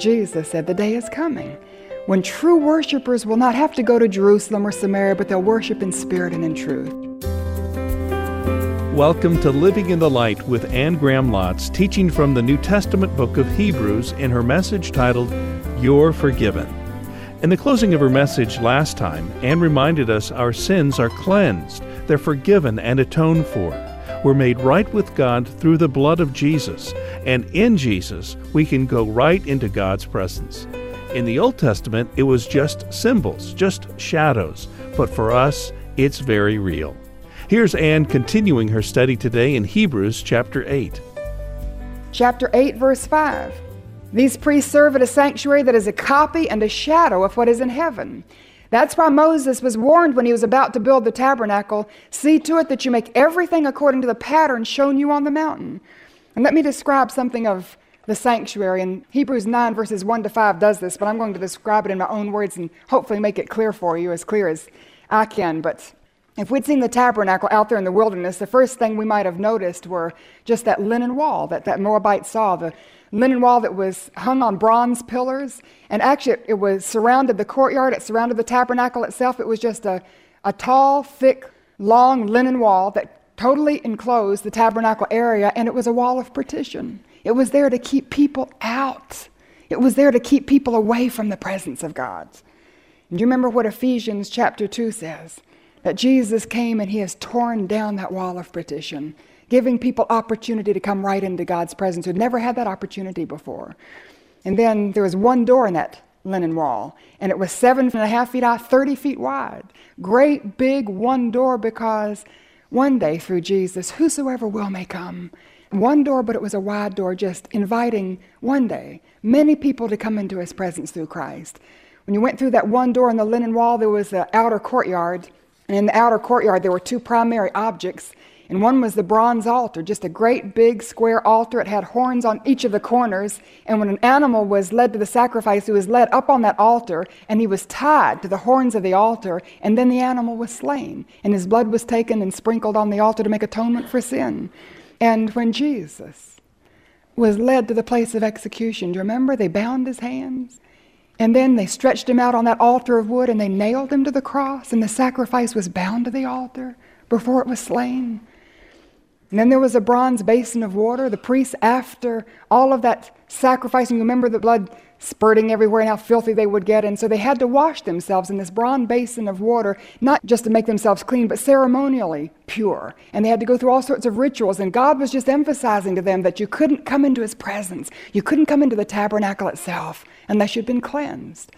Jesus said, The day is coming when true worshipers will not have to go to Jerusalem or Samaria, but they'll worship in spirit and in truth. Welcome to Living in the Light with Anne Graham Lotz, teaching from the New Testament book of Hebrews in her message titled, You're Forgiven. In the closing of her message last time, Anne reminded us our sins are cleansed, they're forgiven and atoned for. We're made right with God through the blood of Jesus, and in Jesus, we can go right into God's presence. In the Old Testament, it was just symbols, just shadows, but for us, it's very real. Here's Anne continuing her study today in Hebrews chapter 8. Chapter 8, verse 5. These priests serve at a sanctuary that is a copy and a shadow of what is in heaven. That's why Moses was warned when he was about to build the tabernacle see to it that you make everything according to the pattern shown you on the mountain. And let me describe something of the sanctuary. And Hebrews 9, verses 1 to 5 does this, but I'm going to describe it in my own words and hopefully make it clear for you, as clear as I can. But if we'd seen the tabernacle out there in the wilderness, the first thing we might have noticed were just that linen wall that that Moabite saw, the linen wall that was hung on bronze pillars. And actually, it was surrounded the courtyard, it surrounded the tabernacle itself. It was just a, a tall, thick, long linen wall that totally enclosed the tabernacle area, and it was a wall of partition. It was there to keep people out, it was there to keep people away from the presence of God. And do you remember what Ephesians chapter 2 says? That Jesus came and he has torn down that wall of partition giving people opportunity to come right into God's presence who'd never had that opportunity before. And then there was one door in that linen wall, and it was seven and a half feet high, 30 feet wide. Great big one door because one day through Jesus, whosoever will may come. One door, but it was a wide door, just inviting one day many people to come into his presence through Christ. When you went through that one door in the linen wall, there was the outer courtyard. And in the outer courtyard, there were two primary objects and one was the bronze altar, just a great big square altar. It had horns on each of the corners. And when an animal was led to the sacrifice, he was led up on that altar and he was tied to the horns of the altar. And then the animal was slain. And his blood was taken and sprinkled on the altar to make atonement for sin. And when Jesus was led to the place of execution, do you remember? They bound his hands. And then they stretched him out on that altar of wood and they nailed him to the cross. And the sacrifice was bound to the altar before it was slain. And then there was a bronze basin of water. The priests, after all of that sacrificing, you remember the blood spurting everywhere and how filthy they would get. And so they had to wash themselves in this bronze basin of water, not just to make themselves clean, but ceremonially pure. And they had to go through all sorts of rituals. And God was just emphasizing to them that you couldn't come into His presence, you couldn't come into the tabernacle itself unless you'd been cleansed.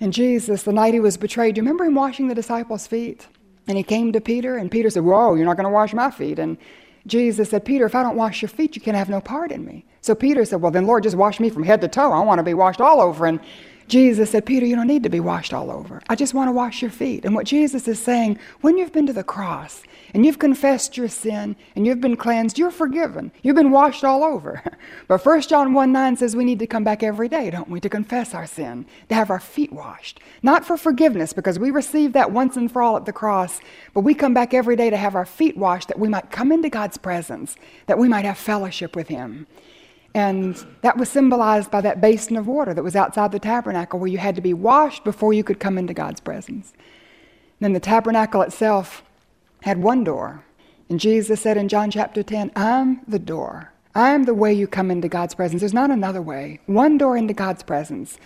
And Jesus, the night he was betrayed, do you remember him washing the disciples' feet? And he came to Peter, and Peter said, Whoa, you're not going to wash my feet. And Jesus said, Peter, if I don't wash your feet, you can have no part in me. So Peter said, Well, then, Lord, just wash me from head to toe. I want to be washed all over. And Jesus said, Peter, you don't need to be washed all over. I just want to wash your feet. And what Jesus is saying, when you've been to the cross and you've confessed your sin and you've been cleansed, you're forgiven. You've been washed all over. but 1 John 1 9 says we need to come back every day, don't we, to confess our sin, to have our feet washed. Not for forgiveness, because we received that once and for all at the cross, but we come back every day to have our feet washed that we might come into God's presence, that we might have fellowship with Him. And that was symbolized by that basin of water that was outside the tabernacle where you had to be washed before you could come into God's presence. And then the tabernacle itself had one door. And Jesus said in John chapter 10, I'm the door. I am the way you come into God's presence. There's not another way. One door into God's presence.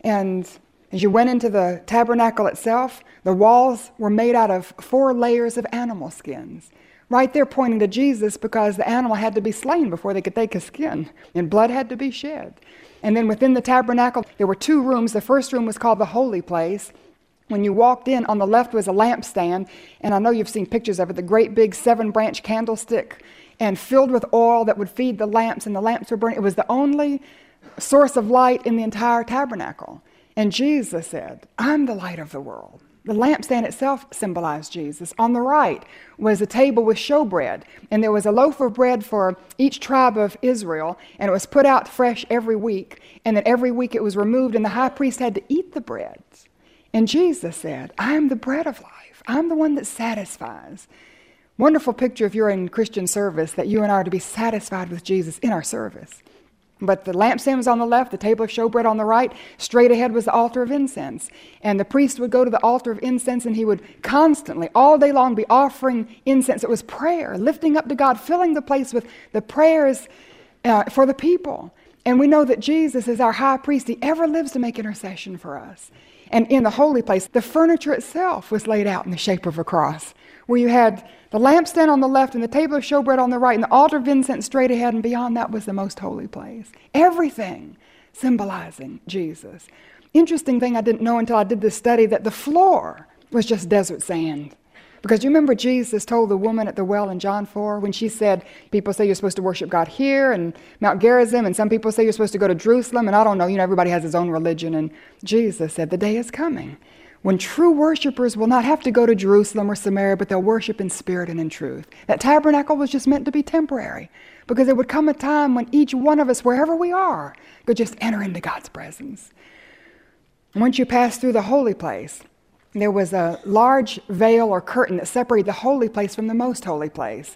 And as you went into the tabernacle itself, the walls were made out of four layers of animal skins right there pointing to Jesus because the animal had to be slain before they could take his skin, and blood had to be shed. And then within the tabernacle, there were two rooms. The first room was called the holy place. When you walked in, on the left was a lampstand, and I know you've seen pictures of it the great big seven branch candlestick, and filled with oil that would feed the lamps, and the lamps were burning. It was the only source of light in the entire tabernacle. And Jesus said, I'm the light of the world. The lampstand itself symbolized Jesus. On the right was a table with showbread, and there was a loaf of bread for each tribe of Israel, and it was put out fresh every week, and then every week it was removed, and the high priest had to eat the bread. And Jesus said, I am the bread of life. I'm the one that satisfies. Wonderful picture if you're in Christian service that you and I are to be satisfied with Jesus in our service. But the lampstand was on the left, the table of showbread on the right. Straight ahead was the altar of incense. And the priest would go to the altar of incense and he would constantly, all day long, be offering incense. It was prayer, lifting up to God, filling the place with the prayers uh, for the people. And we know that Jesus is our high priest. He ever lives to make intercession for us. And in the holy place, the furniture itself was laid out in the shape of a cross, where you had the lampstand on the left and the table of showbread on the right, and the altar of incense straight ahead, and beyond that was the most holy place. Everything symbolizing Jesus. Interesting thing I didn't know until I did this study that the floor was just desert sand. Because you remember Jesus told the woman at the well in John 4 when she said, People say you're supposed to worship God here and Mount Gerizim, and some people say you're supposed to go to Jerusalem, and I don't know, you know, everybody has his own religion. And Jesus said, The day is coming when true worshipers will not have to go to Jerusalem or Samaria, but they'll worship in spirit and in truth. That tabernacle was just meant to be temporary because there would come a time when each one of us, wherever we are, could just enter into God's presence. Once you pass through the holy place, there was a large veil or curtain that separated the holy place from the most holy place.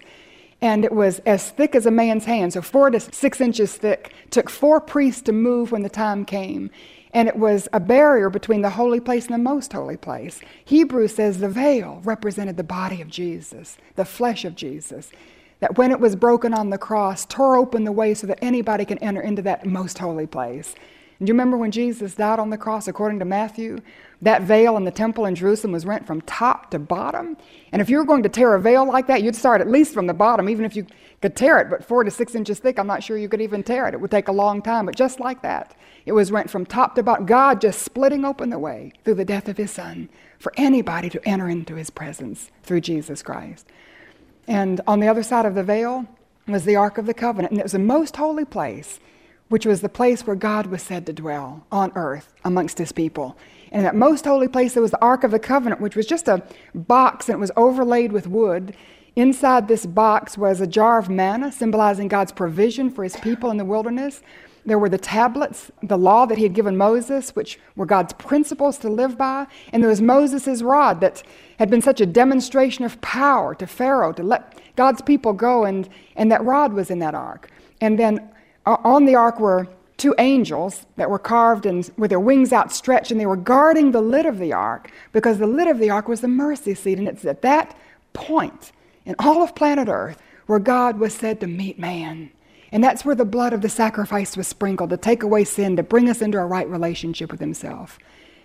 And it was as thick as a man's hand, so four to six inches thick. Took four priests to move when the time came and it was a barrier between the holy place and the most holy place. Hebrews says the veil represented the body of Jesus, the flesh of Jesus, that when it was broken on the cross, tore open the way so that anybody can enter into that most holy place. Do you remember when Jesus died on the cross, according to Matthew? That veil in the temple in Jerusalem was rent from top to bottom. And if you were going to tear a veil like that, you'd start at least from the bottom, even if you could tear it. But four to six inches thick, I'm not sure you could even tear it. It would take a long time. But just like that, it was rent from top to bottom. God just splitting open the way through the death of his son for anybody to enter into his presence through Jesus Christ. And on the other side of the veil was the Ark of the Covenant. And it was the most holy place, which was the place where God was said to dwell on earth amongst his people. And in that most holy place, there was the Ark of the Covenant, which was just a box and it was overlaid with wood. Inside this box was a jar of manna, symbolizing God's provision for his people in the wilderness. There were the tablets, the law that he had given Moses, which were God's principles to live by. And there was Moses' rod that had been such a demonstration of power to Pharaoh to let God's people go. And, and that rod was in that ark. And then on the ark were two angels that were carved and with their wings outstretched, and they were guarding the lid of the ark because the lid of the ark was the mercy seat. And it's at that point in all of planet Earth where God was said to meet man. And that's where the blood of the sacrifice was sprinkled to take away sin, to bring us into a right relationship with Himself.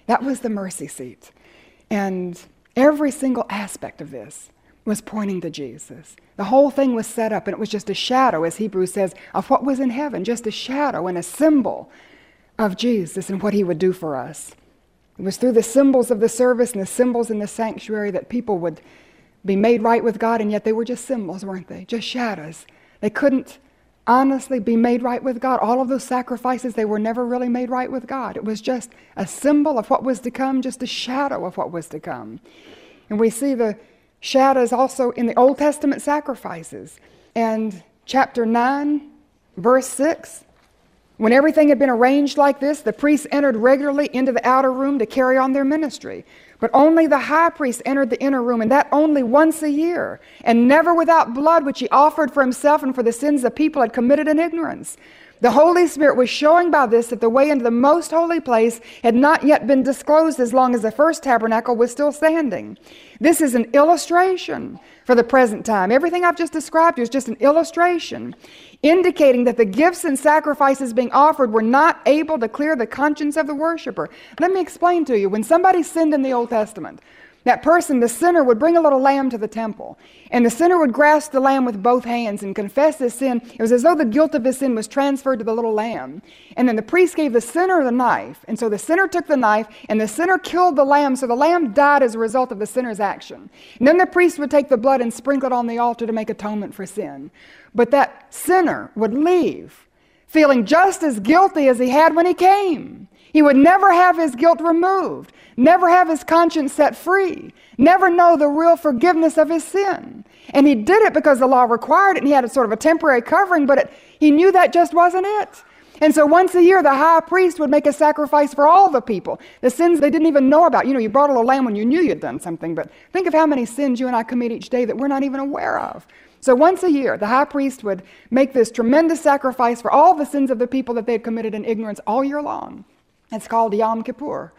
That was the mercy seat. And every single aspect of this was pointing to Jesus. The whole thing was set up, and it was just a shadow, as Hebrews says, of what was in heaven, just a shadow and a symbol of Jesus and what He would do for us. It was through the symbols of the service and the symbols in the sanctuary that people would be made right with God, and yet they were just symbols, weren't they? Just shadows. They couldn't honestly be made right with God. All of those sacrifices, they were never really made right with God. It was just a symbol of what was to come, just a shadow of what was to come. And we see the shadows also in the Old Testament sacrifices. And chapter 9, verse 6. When everything had been arranged like this, the priests entered regularly into the outer room to carry on their ministry. But only the high priest entered the inner room, and that only once a year, and never without blood, which he offered for himself and for the sins the people had committed in ignorance. The Holy Spirit was showing by this that the way into the most holy place had not yet been disclosed as long as the first tabernacle was still standing. This is an illustration for the present time. Everything I've just described is just an illustration indicating that the gifts and sacrifices being offered were not able to clear the conscience of the worshiper. Let me explain to you. When somebody sinned in the Old Testament, that person, the sinner, would bring a little lamb to the temple, and the sinner would grasp the lamb with both hands and confess his sin. It was as though the guilt of his sin was transferred to the little lamb. And then the priest gave the sinner the knife, and so the sinner took the knife, and the sinner killed the lamb, so the lamb died as a result of the sinner's action. And then the priest would take the blood and sprinkle it on the altar to make atonement for sin. But that sinner would leave feeling just as guilty as he had when he came. He would never have his guilt removed, never have his conscience set free, never know the real forgiveness of his sin. And he did it because the law required it and he had a sort of a temporary covering, but it, he knew that just wasn't it. And so once a year, the high priest would make a sacrifice for all the people, the sins they didn't even know about. You know, you brought a little lamb when you knew you'd done something, but think of how many sins you and I commit each day that we're not even aware of. So once a year, the high priest would make this tremendous sacrifice for all the sins of the people that they had committed in ignorance all year long. It's called Yom Kippur.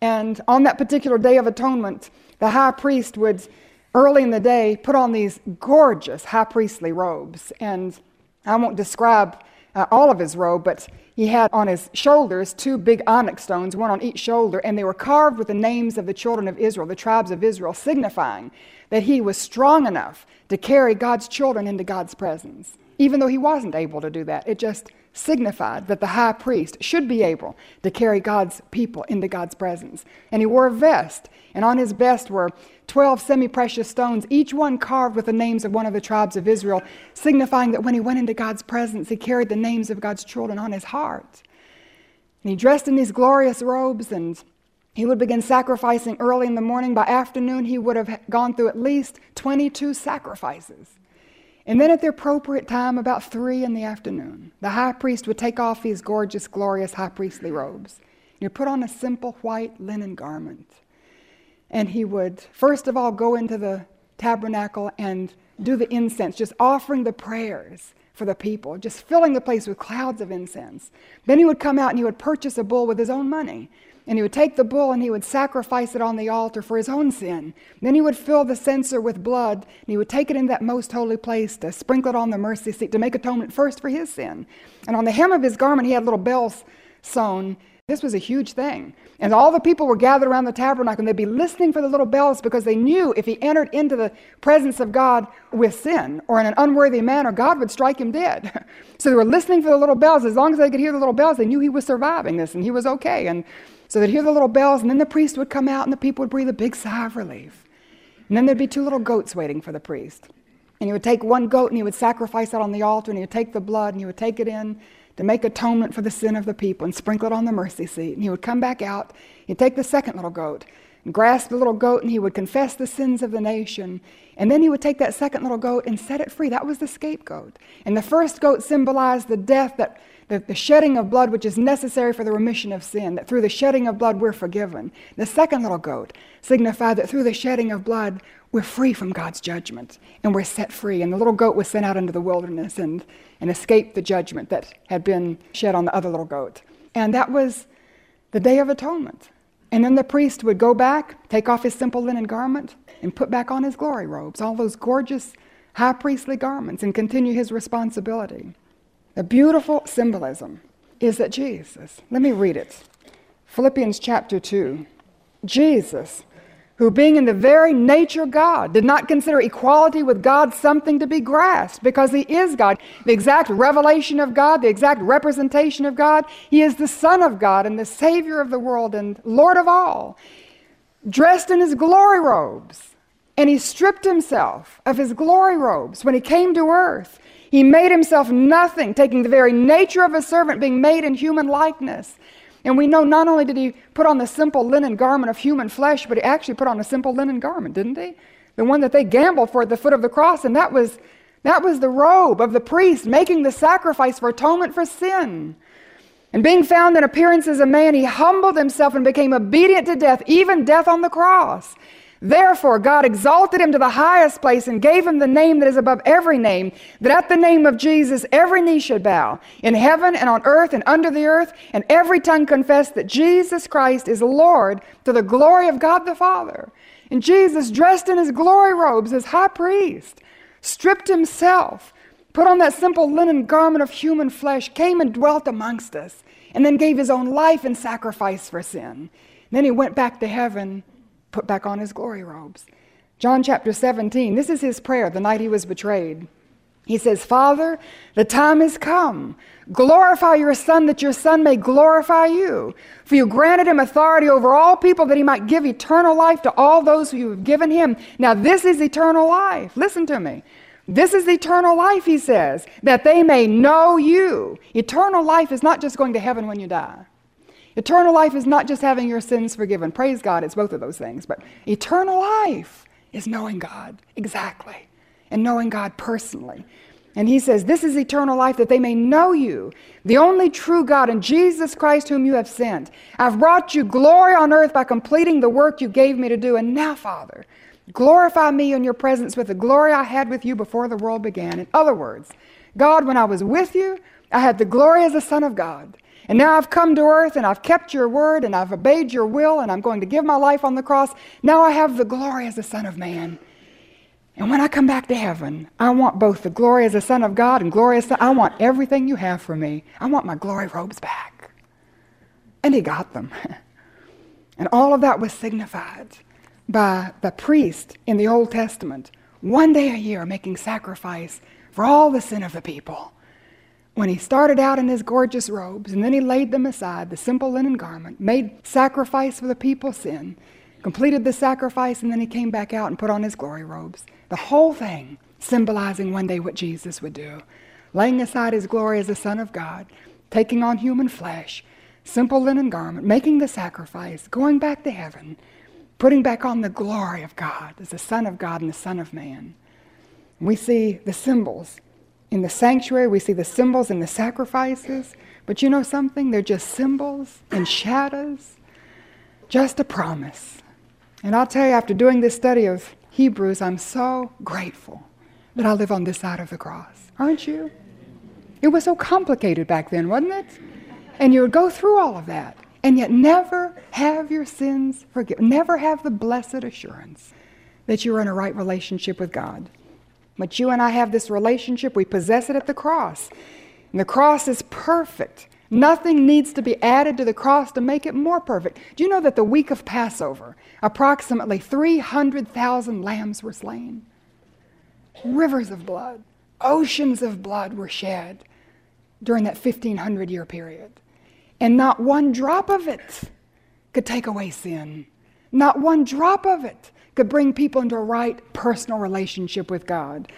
And on that particular day of atonement, the high priest would, early in the day, put on these gorgeous high priestly robes. And I won't describe uh, all of his robe, but he had on his shoulders two big onyx stones, one on each shoulder, and they were carved with the names of the children of Israel, the tribes of Israel, signifying that he was strong enough to carry God's children into God's presence. Even though he wasn't able to do that, it just signified that the high priest should be able to carry God's people into God's presence. And he wore a vest, and on his vest were 12 semi precious stones, each one carved with the names of one of the tribes of Israel, signifying that when he went into God's presence, he carried the names of God's children on his heart. And he dressed in these glorious robes, and he would begin sacrificing early in the morning. By afternoon, he would have gone through at least 22 sacrifices. And then at the appropriate time, about three in the afternoon, the high priest would take off his gorgeous, glorious high priestly robes. He would put on a simple white linen garment. And he would, first of all, go into the tabernacle and do the incense, just offering the prayers for the people, just filling the place with clouds of incense. Then he would come out and he would purchase a bull with his own money. And he would take the bull and he would sacrifice it on the altar for his own sin. Then he would fill the censer with blood and he would take it in that most holy place to sprinkle it on the mercy seat to make atonement first for his sin. And on the hem of his garment, he had little bells sewn. This was a huge thing. And all the people were gathered around the tabernacle and they'd be listening for the little bells because they knew if he entered into the presence of God with sin or in an unworthy manner, God would strike him dead. so they were listening for the little bells. As long as they could hear the little bells, they knew he was surviving this and he was okay. And so they'd hear the little bells, and then the priest would come out, and the people would breathe a big sigh of relief. And then there'd be two little goats waiting for the priest. And he would take one goat and he would sacrifice it on the altar, and he would take the blood and he would take it in to make atonement for the sin of the people and sprinkle it on the mercy seat. And he would come back out, he'd take the second little goat and grasp the little goat, and he would confess the sins of the nation. And then he would take that second little goat and set it free. That was the scapegoat. And the first goat symbolized the death that the, the shedding of blood which is necessary for the remission of sin, that through the shedding of blood we're forgiven. The second little goat signified that through the shedding of blood we're free from God's judgment and we're set free. And the little goat was sent out into the wilderness and, and escaped the judgment that had been shed on the other little goat. And that was the Day of Atonement. And then the priest would go back, take off his simple linen garment, and put back on his glory robes, all those gorgeous high priestly garments, and continue his responsibility. The beautiful symbolism is that Jesus, let me read it Philippians chapter 2. Jesus, who being in the very nature God, did not consider equality with God something to be grasped because he is God, the exact revelation of God, the exact representation of God. He is the Son of God and the Savior of the world and Lord of all, dressed in his glory robes. And he stripped himself of his glory robes when he came to earth. He made himself nothing, taking the very nature of a servant, being made in human likeness. And we know not only did he put on the simple linen garment of human flesh, but he actually put on a simple linen garment, didn't he? The one that they gambled for at the foot of the cross, and that was that was the robe of the priest making the sacrifice for atonement for sin. And being found in appearance as a man, he humbled himself and became obedient to death, even death on the cross. Therefore, God exalted him to the highest place and gave him the name that is above every name, that at the name of Jesus every knee should bow, in heaven and on earth and under the earth, and every tongue confess that Jesus Christ is Lord to the glory of God the Father. And Jesus, dressed in his glory robes as high priest, stripped himself, put on that simple linen garment of human flesh, came and dwelt amongst us, and then gave his own life in sacrifice for sin. And then he went back to heaven put back on his glory robes. John chapter 17, this is his prayer the night he was betrayed. He says, Father, the time has come. Glorify your Son, that your Son may glorify you. For you granted him authority over all people, that he might give eternal life to all those who you have given him. Now, this is eternal life. Listen to me. This is eternal life, he says, that they may know you. Eternal life is not just going to heaven when you die. Eternal life is not just having your sins forgiven. Praise God, it's both of those things. But eternal life is knowing God exactly and knowing God personally. And he says, This is eternal life, that they may know you, the only true God, and Jesus Christ, whom you have sent. I've brought you glory on earth by completing the work you gave me to do. And now, Father, glorify me in your presence with the glory I had with you before the world began. In other words, God, when I was with you, I had the glory as a Son of God. And now I've come to earth and I've kept your word and I've obeyed your will and I'm going to give my life on the cross. Now I have the glory as the Son of Man. And when I come back to heaven, I want both the glory as a Son of God and glory as I want everything you have for me. I want my glory robes back. And he got them. and all of that was signified by the priest in the Old Testament, one day a year making sacrifice for all the sin of the people. When he started out in his gorgeous robes, and then he laid them aside, the simple linen garment, made sacrifice for the people's sin, completed the sacrifice, and then he came back out and put on his glory robes. The whole thing symbolizing one day what Jesus would do, laying aside his glory as the Son of God, taking on human flesh, simple linen garment, making the sacrifice, going back to heaven, putting back on the glory of God as the Son of God and the Son of Man. We see the symbols in the sanctuary, we see the symbols in the sacrifices, but you know something? They're just symbols and shadows, just a promise. And I'll tell you, after doing this study of Hebrews, I'm so grateful that I live on this side of the cross. Aren't you? It was so complicated back then, wasn't it? And you would go through all of that and yet never have your sins forgiven, never have the blessed assurance that you're in a right relationship with God. But you and I have this relationship, we possess it at the cross. And the cross is perfect. Nothing needs to be added to the cross to make it more perfect. Do you know that the week of Passover, approximately 300,000 lambs were slain? Rivers of blood, oceans of blood were shed during that 1500 year period. And not one drop of it could take away sin. Not one drop of it could bring people into a right personal relationship with God.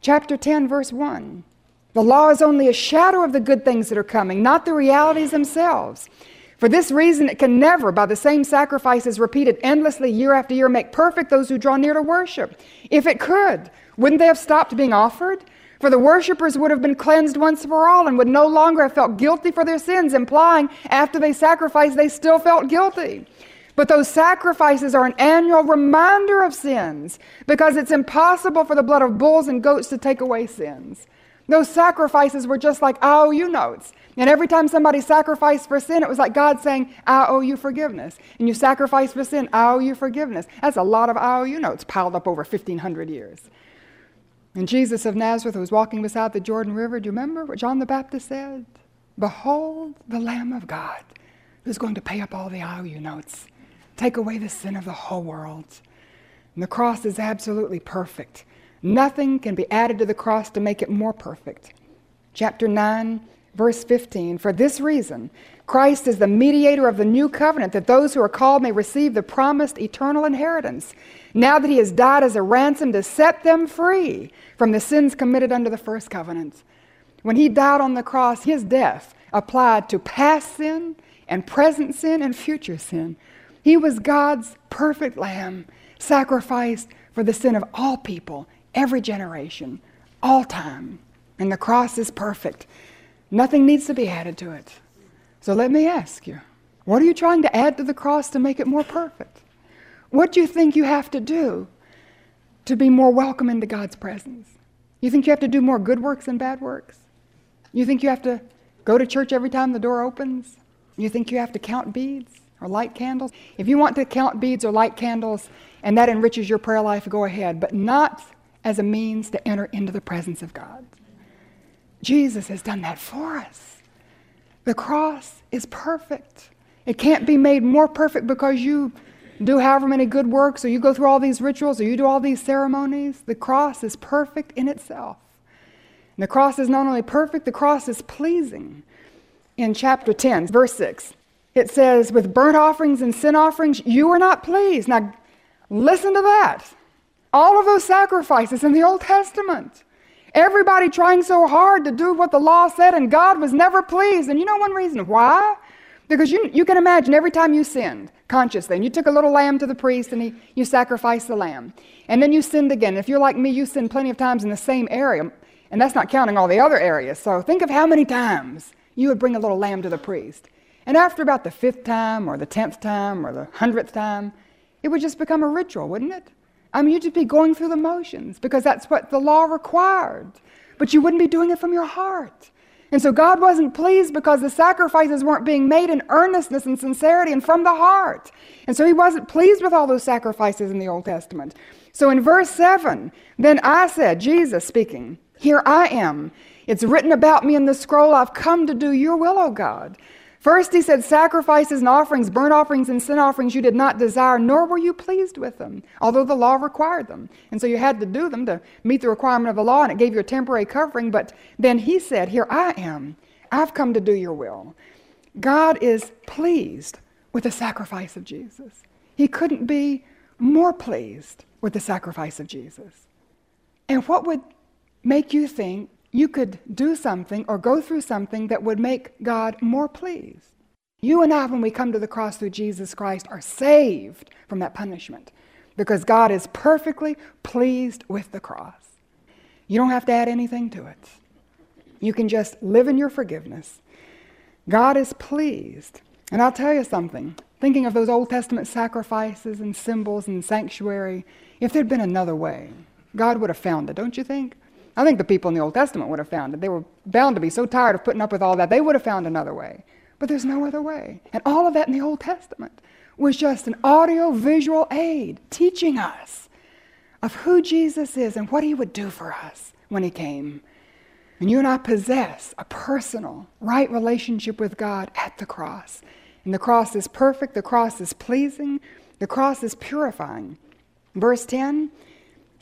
Chapter 10, verse 1. The law is only a shadow of the good things that are coming, not the realities themselves. For this reason, it can never, by the same sacrifices repeated endlessly year after year, make perfect those who draw near to worship. If it could, wouldn't they have stopped being offered? For the worshippers would have been cleansed once for all and would no longer have felt guilty for their sins, implying after they sacrificed, they still felt guilty. But those sacrifices are an annual reminder of sins because it's impossible for the blood of bulls and goats to take away sins. Those sacrifices were just like IOU notes. And every time somebody sacrificed for sin, it was like God saying, I owe you forgiveness. And you sacrifice for sin, I owe you forgiveness. That's a lot of IOU notes piled up over 1,500 years. And Jesus of Nazareth was walking beside the Jordan River. Do you remember what John the Baptist said? Behold the Lamb of God who's going to pay up all the IOU notes take away the sin of the whole world. And the cross is absolutely perfect. Nothing can be added to the cross to make it more perfect. Chapter 9, verse 15 For this reason, Christ is the mediator of the new covenant, that those who are called may receive the promised eternal inheritance, now that he has died as a ransom to set them free from the sins committed under the first covenant. When he died on the cross, his death applied to past sin and present sin and future sin. He was God's perfect lamb, sacrificed for the sin of all people, every generation, all time. And the cross is perfect. Nothing needs to be added to it. So let me ask you what are you trying to add to the cross to make it more perfect? What do you think you have to do to be more welcome into God's presence? You think you have to do more good works than bad works? You think you have to go to church every time the door opens? You think you have to count beads? Or light candles. If you want to count beads or light candles and that enriches your prayer life, go ahead, but not as a means to enter into the presence of God. Jesus has done that for us. The cross is perfect. It can't be made more perfect because you do however many good works or you go through all these rituals or you do all these ceremonies. The cross is perfect in itself. And the cross is not only perfect, the cross is pleasing. In chapter 10, verse 6, it says, with burnt offerings and sin offerings, you were not pleased. Now, listen to that. All of those sacrifices in the Old Testament. Everybody trying so hard to do what the law said, and God was never pleased. And you know one reason why? Because you, you can imagine every time you sinned consciously, and you took a little lamb to the priest and he, you sacrificed the lamb, and then you sinned again. If you're like me, you sinned plenty of times in the same area. And that's not counting all the other areas. So think of how many times you would bring a little lamb to the priest. And after about the fifth time, or the tenth time, or the hundredth time, it would just become a ritual, wouldn't it? I mean, you'd just be going through the motions because that's what the law required. But you wouldn't be doing it from your heart. And so God wasn't pleased because the sacrifices weren't being made in earnestness and sincerity and from the heart. And so he wasn't pleased with all those sacrifices in the Old Testament. So in verse 7, then I said, Jesus speaking, Here I am. It's written about me in the scroll. I've come to do your will, O God. First, he said, Sacrifices and offerings, burnt offerings and sin offerings you did not desire, nor were you pleased with them, although the law required them. And so you had to do them to meet the requirement of the law, and it gave you a temporary covering. But then he said, Here I am. I've come to do your will. God is pleased with the sacrifice of Jesus. He couldn't be more pleased with the sacrifice of Jesus. And what would make you think you could do something or go through something that would make God more pleased. You and I, when we come to the cross through Jesus Christ, are saved from that punishment because God is perfectly pleased with the cross. You don't have to add anything to it. You can just live in your forgiveness. God is pleased. And I'll tell you something thinking of those Old Testament sacrifices and symbols and sanctuary, if there'd been another way, God would have found it, don't you think? I think the people in the Old Testament would have found it. They were bound to be so tired of putting up with all that, they would have found another way. But there's no other way. And all of that in the Old Testament was just an audio visual aid teaching us of who Jesus is and what he would do for us when he came. And you and I possess a personal, right relationship with God at the cross. And the cross is perfect, the cross is pleasing, the cross is purifying. Verse 10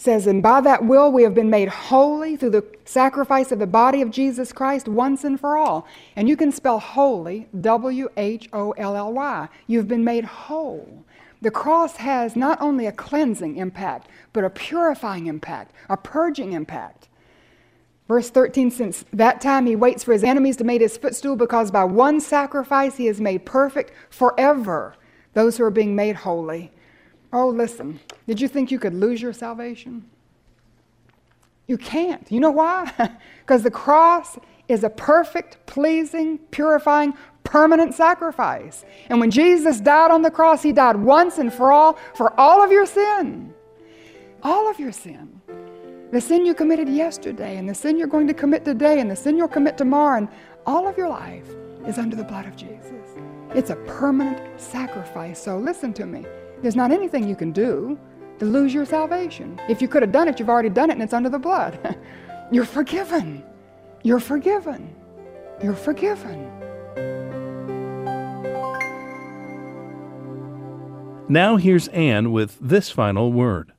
says, And by that will we have been made holy through the sacrifice of the body of Jesus Christ once and for all. And you can spell holy, W H O L L Y. You've been made whole. The cross has not only a cleansing impact, but a purifying impact, a purging impact. Verse 13, since that time he waits for his enemies to make his footstool, because by one sacrifice he has made perfect forever those who are being made holy. Oh, listen, did you think you could lose your salvation? You can't. You know why? Because the cross is a perfect, pleasing, purifying, permanent sacrifice. And when Jesus died on the cross, he died once and for all for all of your sin. All of your sin. The sin you committed yesterday, and the sin you're going to commit today, and the sin you'll commit tomorrow, and all of your life is under the blood of Jesus. It's a permanent sacrifice. So listen to me. There's not anything you can do to lose your salvation. If you could have done it, you've already done it and it's under the blood. You're forgiven. You're forgiven. You're forgiven. Now here's Anne with this final word.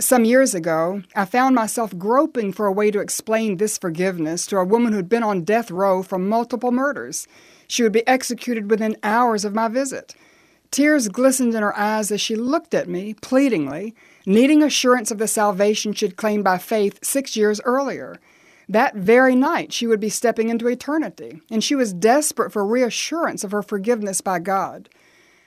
Some years ago, I found myself groping for a way to explain this forgiveness to a woman who'd been on death row for multiple murders. She would be executed within hours of my visit. Tears glistened in her eyes as she looked at me, pleadingly, needing assurance of the salvation she'd claimed by faith six years earlier. That very night, she would be stepping into eternity, and she was desperate for reassurance of her forgiveness by God.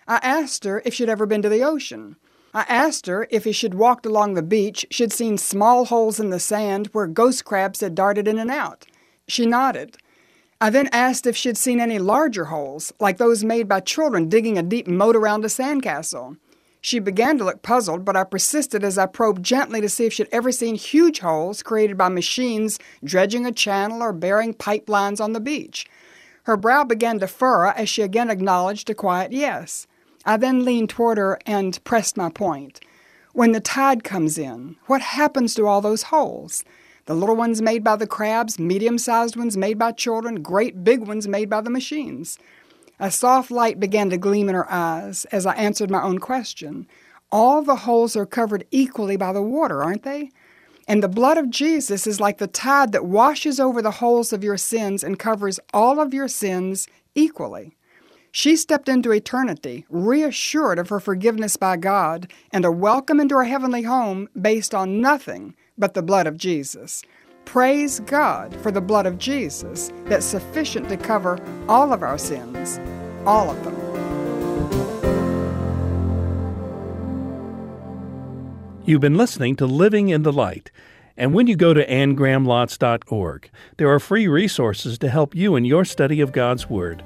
I asked her if she'd ever been to the ocean. I asked her if as she'd walked along the beach, she'd seen small holes in the sand where ghost crabs had darted in and out. She nodded. I then asked if she'd seen any larger holes, like those made by children digging a deep moat around a sandcastle. She began to look puzzled, but I persisted as I probed gently to see if she'd ever seen huge holes created by machines dredging a channel or burying pipelines on the beach. Her brow began to furrow as she again acknowledged a quiet yes. I then leaned toward her and pressed my point. When the tide comes in, what happens to all those holes? The little ones made by the crabs, medium sized ones made by children, great big ones made by the machines. A soft light began to gleam in her eyes as I answered my own question. All the holes are covered equally by the water, aren't they? And the blood of Jesus is like the tide that washes over the holes of your sins and covers all of your sins equally. She stepped into eternity, reassured of her forgiveness by God and a welcome into her heavenly home based on nothing but the blood of Jesus. Praise God for the blood of Jesus that's sufficient to cover all of our sins, all of them. You've been listening to Living in the Light. And when you go to annegrahamlotz.org, there are free resources to help you in your study of God's Word.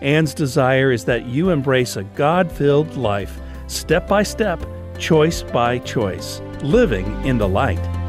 Anne's desire is that you embrace a God filled life, step by step, choice by choice, living in the light.